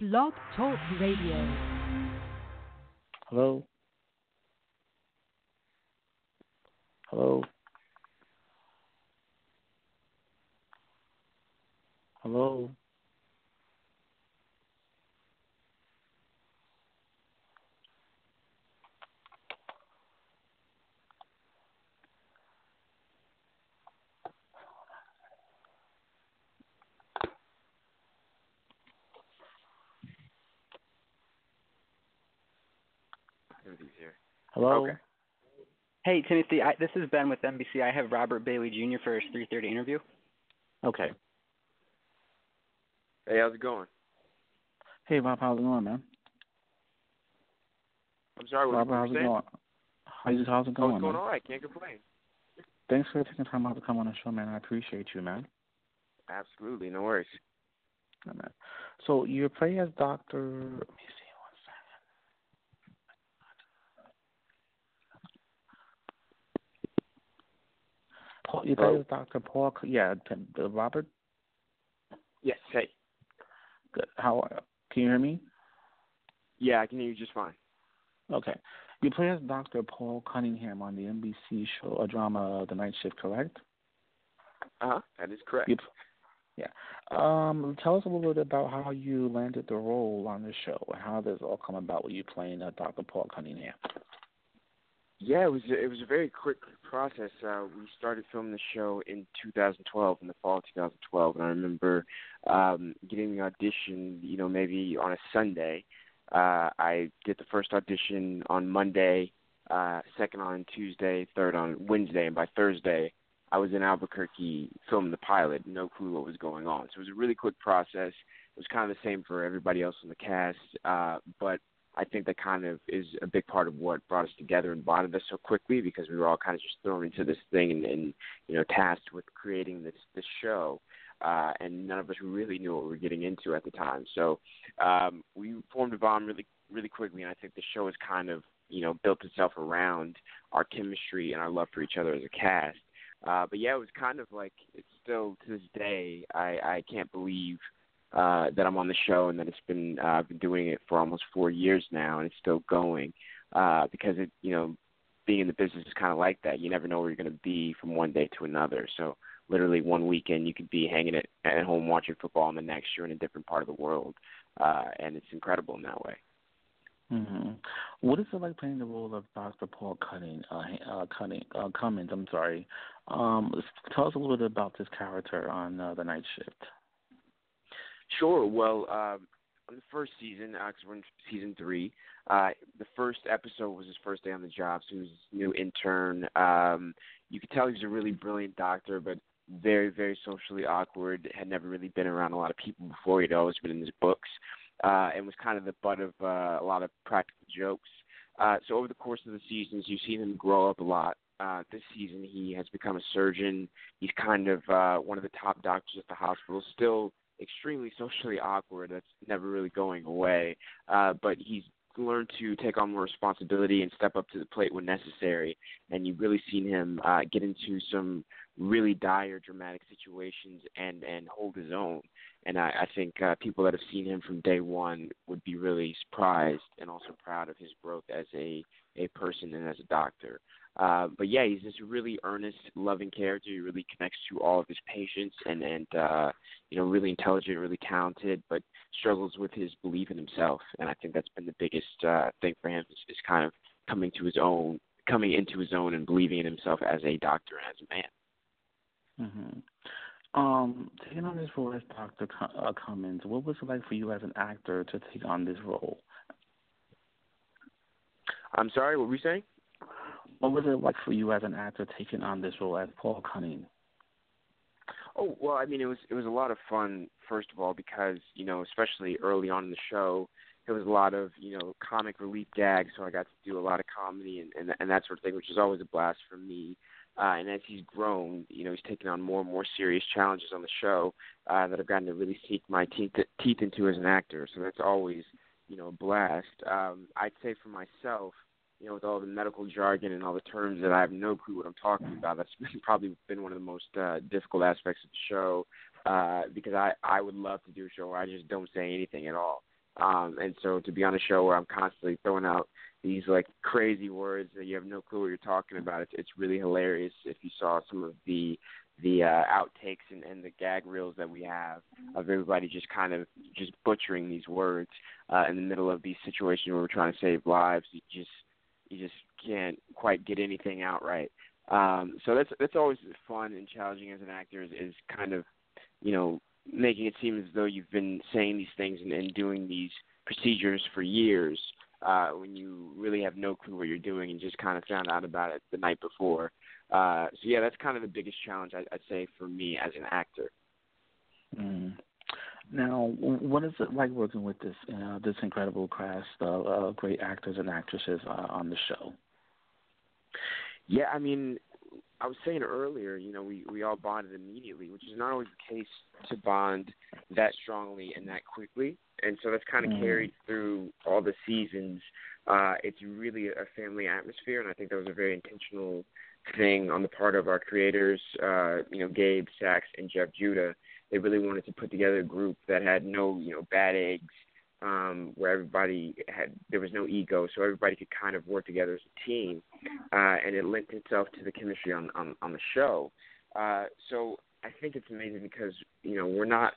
Blog Talk Radio. Hello? Hello? Hello? here. Hello? Okay. Hey, Timothy, I, this is Ben with NBC. I have Robert Bailey Jr. for his 3:30 interview. Okay. Hey, how's it going? Hey, Bob. how's it going, man? I'm sorry, what Robert, how's you it going? How's it, how's it Oh, going, it's going man? all right. Can't complain. Thanks for taking time out to come on the show, man. I appreciate you, man. Absolutely, no worries. Yeah, man. So you play as Doctor. Let me see one second. Paul, you play as Doctor Paul. Yeah, uh, Robert. Yes. Hey. Good. How can you hear me? Yeah, I can hear you just fine. Okay. You play as Dr. Paul Cunningham on the NBC show, a drama, The Night Shift, correct? Uh huh. That is correct. You, yeah. Um, tell us a little bit about how you landed the role on the show and how this all come about with you playing uh, Dr. Paul Cunningham. Yeah, it was it was a very quick process. Uh, we started filming the show in 2012, in the fall of 2012, and I remember um, getting the audition. You know, maybe on a Sunday. Uh, I did the first audition on Monday, uh, second on Tuesday, third on Wednesday, and by Thursday, I was in Albuquerque filming the pilot. No clue what was going on. So it was a really quick process. It was kind of the same for everybody else in the cast, uh, but I think that kind of is a big part of what brought us together and bonded us so quickly because we were all kind of just thrown into this thing and, and you know tasked with creating this this show, uh, and none of us really knew what we were getting into at the time. So um, we formed a bond really really quickly, and I think the show has kind of you know built itself around our chemistry and our love for each other as a cast. Uh, but yeah, it was kind of like it's still to this day I I can't believe uh, that I'm on the show and that it's been uh, I've been doing it for almost four years now and it's still going uh, because it you know being in the business is kind of like that. You never know where you're going to be from one day to another. So literally one weekend you could be hanging at, at home watching football, and the next you're in a different part of the world, uh, and it's incredible in that way. hmm What is it like playing the role of Dr. Paul Cunning, uh, uh, Cunning, uh, Cummins? I'm sorry. Um, tell us a little bit about this character on uh, the night shift. Sure. Well, um, on the first season, we're in season three, uh, the first episode was his first day on the job, so he was new intern. Um, you could tell he was a really brilliant doctor, but very, very socially awkward. Had never really been around a lot of people before. He'd always been in his books, uh, and was kind of the butt of uh, a lot of practical jokes. Uh, so over the course of the seasons, you've seen him grow up a lot. Uh, this season, he has become a surgeon. He's kind of uh, one of the top doctors at the hospital. Still extremely socially awkward. That's never really going away. Uh, but he's learned to take on more responsibility and step up to the plate when necessary. And you've really seen him uh, get into some really dire, dramatic situations and and hold his own. And I, I think uh, people that have seen him from day one would be really surprised and also proud of his growth as a a person and as a doctor. Uh, but yeah, he's this really earnest, loving character. He really connects to all of his patients, and and uh, you know, really intelligent, really talented, but struggles with his belief in himself. And I think that's been the biggest uh, thing for him is, is kind of coming to his own, coming into his own, and believing in himself as a doctor and as a man. hmm Um, taking on this role as Dr. Cu- uh, Cummins, what was it like for you as an actor to take on this role? I'm sorry, what were you saying? What was it like for you as an actor taking on this role as Paul Cunning? Oh well, I mean, it was it was a lot of fun. First of all, because you know, especially early on in the show, there was a lot of you know comic relief gags, so I got to do a lot of comedy and and, and that sort of thing, which is always a blast for me. Uh, and as he's grown, you know, he's taken on more and more serious challenges on the show uh, that I've gotten to really sink my teeth teeth into as an actor. So that's always you know a blast. Um, I'd say for myself, you know, with all the medical jargon and all the terms that I have no clue what I'm talking about, that's been, probably been one of the most uh, difficult aspects of the show uh, because I I would love to do a show where I just don't say anything at all. Um, and so to be on a show where I'm constantly throwing out these like crazy words that you have no clue what you're talking about, it's it's really hilarious. If you saw some of the the uh, outtakes and, and the gag reels that we have of everybody just kind of just butchering these words uh, in the middle of these situations where we're trying to save lives, you just you just can't quite get anything out right. Um, so that's that's always fun and challenging as an actor is, is kind of you know making it seem as though you've been saying these things and, and doing these procedures for years uh, when you really have no clue what you're doing and just kind of found out about it the night before. Uh, so yeah, that's kind of the biggest challenge I, I'd say for me as an actor. Mm. Now, what is it like working with this uh, this incredible cast of uh, great actors and actresses uh, on the show? Yeah, I mean, I was saying earlier, you know, we we all bonded immediately, which is not always the case to bond that strongly and that quickly. And so that's kind of mm. carried through all the seasons. Uh, it's really a family atmosphere, and I think that was a very intentional thing on the part of our creators. Uh, you know, Gabe Sachs and Jeff Judah. They really wanted to put together a group that had no, you know, bad eggs, um, where everybody had there was no ego, so everybody could kind of work together as a team, uh, and it lent itself to the chemistry on on, on the show. Uh, so I think it's amazing because you know we're not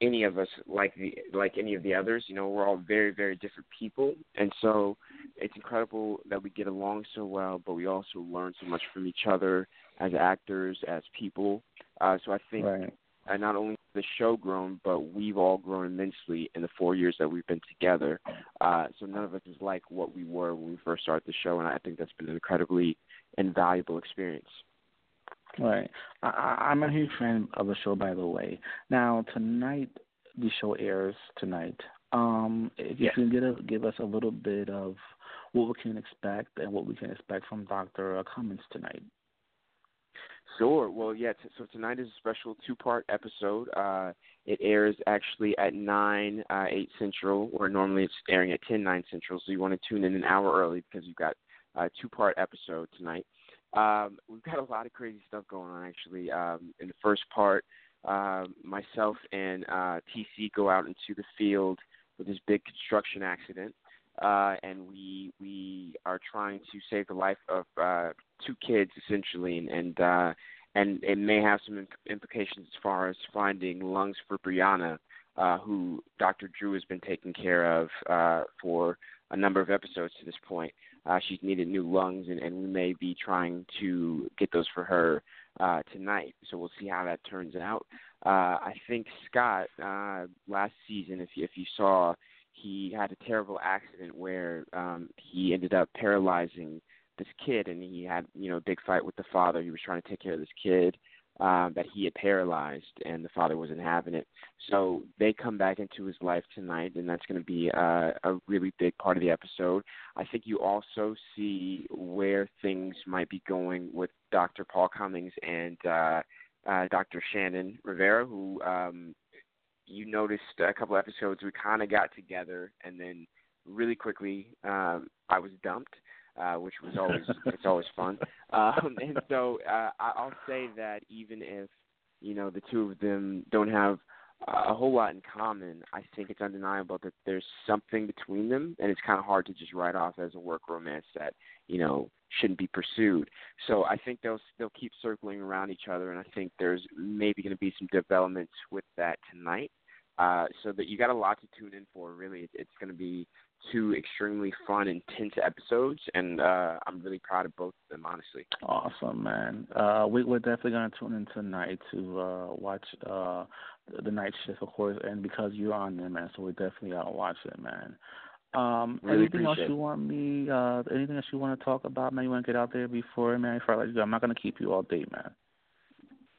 any of us like the like any of the others. You know, we're all very very different people, and so it's incredible that we get along so well. But we also learn so much from each other as actors, as people. Uh, so I think right and not only the show grown, but we've all grown immensely in the four years that we've been together. Uh, so none of us is like what we were when we first started the show, and I think that's been an incredibly invaluable experience. Right. I, I'm a huge fan of the show, by the way. Now tonight, the show airs tonight. Um, if you can get a, give us a little bit of what we can expect and what we can expect from Doctor Cummings tonight. Sure. Well, yeah. T- so tonight is a special two-part episode. Uh, it airs actually at nine, uh, eight central, or normally it's airing at ten, nine central. So you want to tune in an hour early because you've got a two-part episode tonight. Um, we've got a lot of crazy stuff going on actually. Um, in the first part, uh, myself and uh, TC go out into the field with this big construction accident uh, and we we are trying to save the life of uh, two kids essentially, and and, uh, and it may have some implications as far as finding lungs for Brianna, uh, who Dr. Drew has been taking care of uh, for a number of episodes to this point. Uh, she's needed new lungs, and, and we may be trying to get those for her uh, tonight. So we'll see how that turns out. Uh, I think Scott uh, last season, if you, if you saw he had a terrible accident where um he ended up paralyzing this kid and he had you know a big fight with the father he was trying to take care of this kid um that he had paralyzed and the father wasn't having it so they come back into his life tonight and that's going to be uh, a really big part of the episode i think you also see where things might be going with dr paul cummings and uh uh, Dr. Shannon Rivera, who um, you noticed a couple episodes we kind of got together, and then really quickly um, I was dumped, uh, which was always it's always fun. Um, and so uh, I'll say that even if you know the two of them don't have a whole lot in common, I think it's undeniable that there's something between them, and it's kind of hard to just write off as a work romance that you know shouldn't be pursued. So I think they'll they'll keep circling around each other, and I think there's maybe going to be some developments with that tonight. Uh, so that you got a lot to tune in for. Really, it's going to be two extremely fun, intense episodes, and uh, I'm really proud of both of them. Honestly. Awesome, man. Uh, we, we're definitely going to tune in tonight to uh, watch uh, the night shift, of course, and because you're on there, man, so we definitely got to watch it, man. Um, really anything else you want me? Uh, anything else you want to talk about, man? You want to get out there before, man? Before I let you go, I'm not going to keep you all day, man.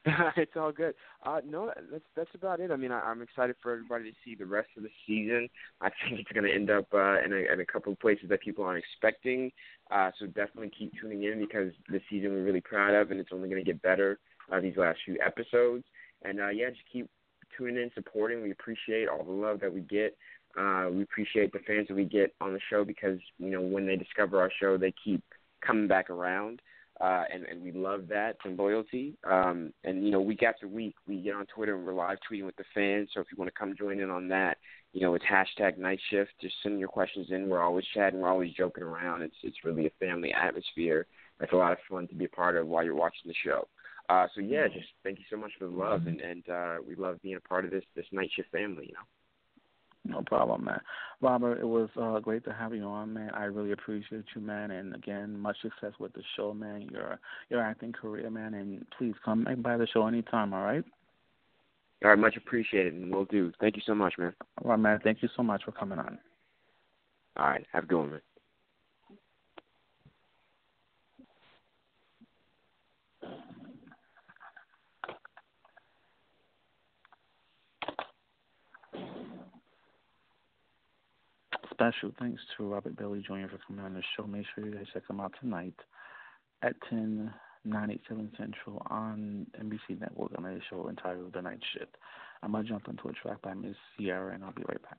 it's all good. Uh, no, that's that's about it. I mean, I, I'm excited for everybody to see the rest of the season. I think it's going to end up uh, in, a, in a couple of places that people aren't expecting. Uh, so definitely keep tuning in because the season we're really proud of, and it's only going to get better uh, these last few episodes. And uh, yeah, just keep tuning in, supporting. We appreciate all the love that we get. Uh, we appreciate the fans that we get on the show because you know when they discover our show, they keep coming back around. Uh, and and we love that and loyalty. Um, and you know, week after week, we get on Twitter and we're live tweeting with the fans. So if you want to come join in on that, you know, it's hashtag Night Shift. Just send your questions in. We're always chatting. We're always joking around. It's it's really a family atmosphere. It's a lot of fun to be a part of while you're watching the show. Uh, so yeah, just thank you so much for the love, and and uh, we love being a part of this this Night Shift family. You know. No problem, man. Robert, it was uh, great to have you on, man. I really appreciate you, man. And again, much success with the show, man. Your your acting career, man. And please come back by the show anytime. All right. All right, much appreciated, and we'll do. Thank you so much, man. All right, man. Thank you so much for coming on. All right, have a good one, man. Special thanks to Robert Bailey Jr. for coming on the show. Make sure you guys check him out tonight at 10, 987 Central on NBC Network on the show entitled The Night Shift. I'm going to jump into a track by Miss Ciara, and I'll be right back.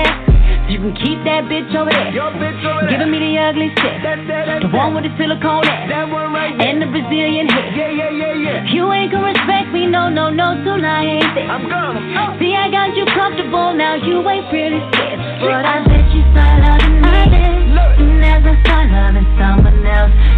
can keep that bitch over there. Your bitch over there. Giving me the ugly shit. That, that, that, the one with the silicone ass. That one right there. And the Brazilian hair. Yeah, yeah, yeah, yeah. You ain't gonna respect me, no, no, no, till I ain't there. I'm gonna. Oh. See, I got you comfortable, now you ain't really scared. But I bet you start loving me. I. Love it. And as I start loving someone else.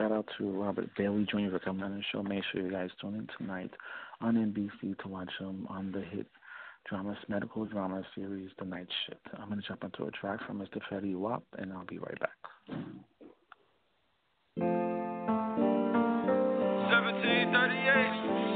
shout out to Robert Bailey Jr. for coming on the show. Make sure you guys tune in tonight on NBC to watch him on the hit drama medical drama series The Night Shift. I'm gonna jump into a track from Mr. Fetty Wap, and I'll be right back. 1738.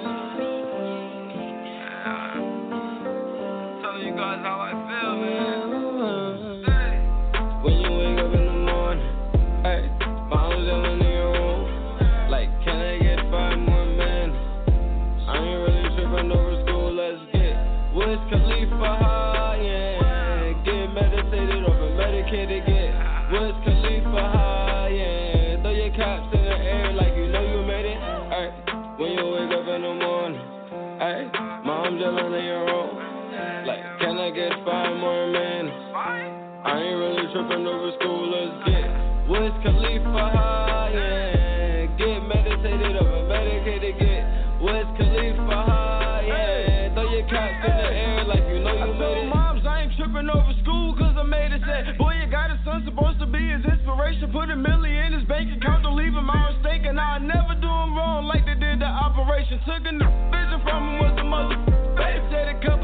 Hey, mom's yelling at your roll. Like, can I get five more minutes? I ain't really tripping over school. Let's get with Khalifa. operation, put a million in his bank account to leave him out And I never do him wrong like they did the operation. Took a vision from him was a mother. Said a couple.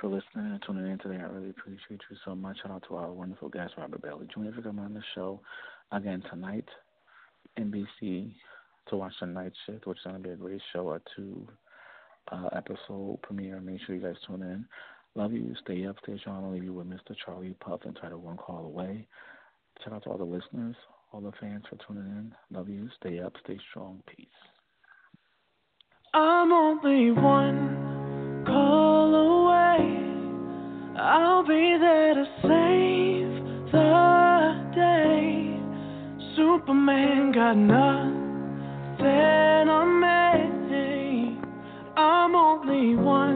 for listening and tuning in today. I really appreciate you so much. Shout out to our wonderful guest, Robert Bailey Jr., for coming on the show again tonight, NBC, to watch the night shift, which is going to be a great show, a two uh, episode premiere. Make sure you guys tune in. Love you. Stay up, stay strong. I'll leave you with Mr. Charlie Puth and try to One Call Away. Shout out to all the listeners, all the fans for tuning in. Love you. Stay up, stay strong. Peace. I'm only one call. I'll be there to save the day. Superman got nothing on me. I'm only one.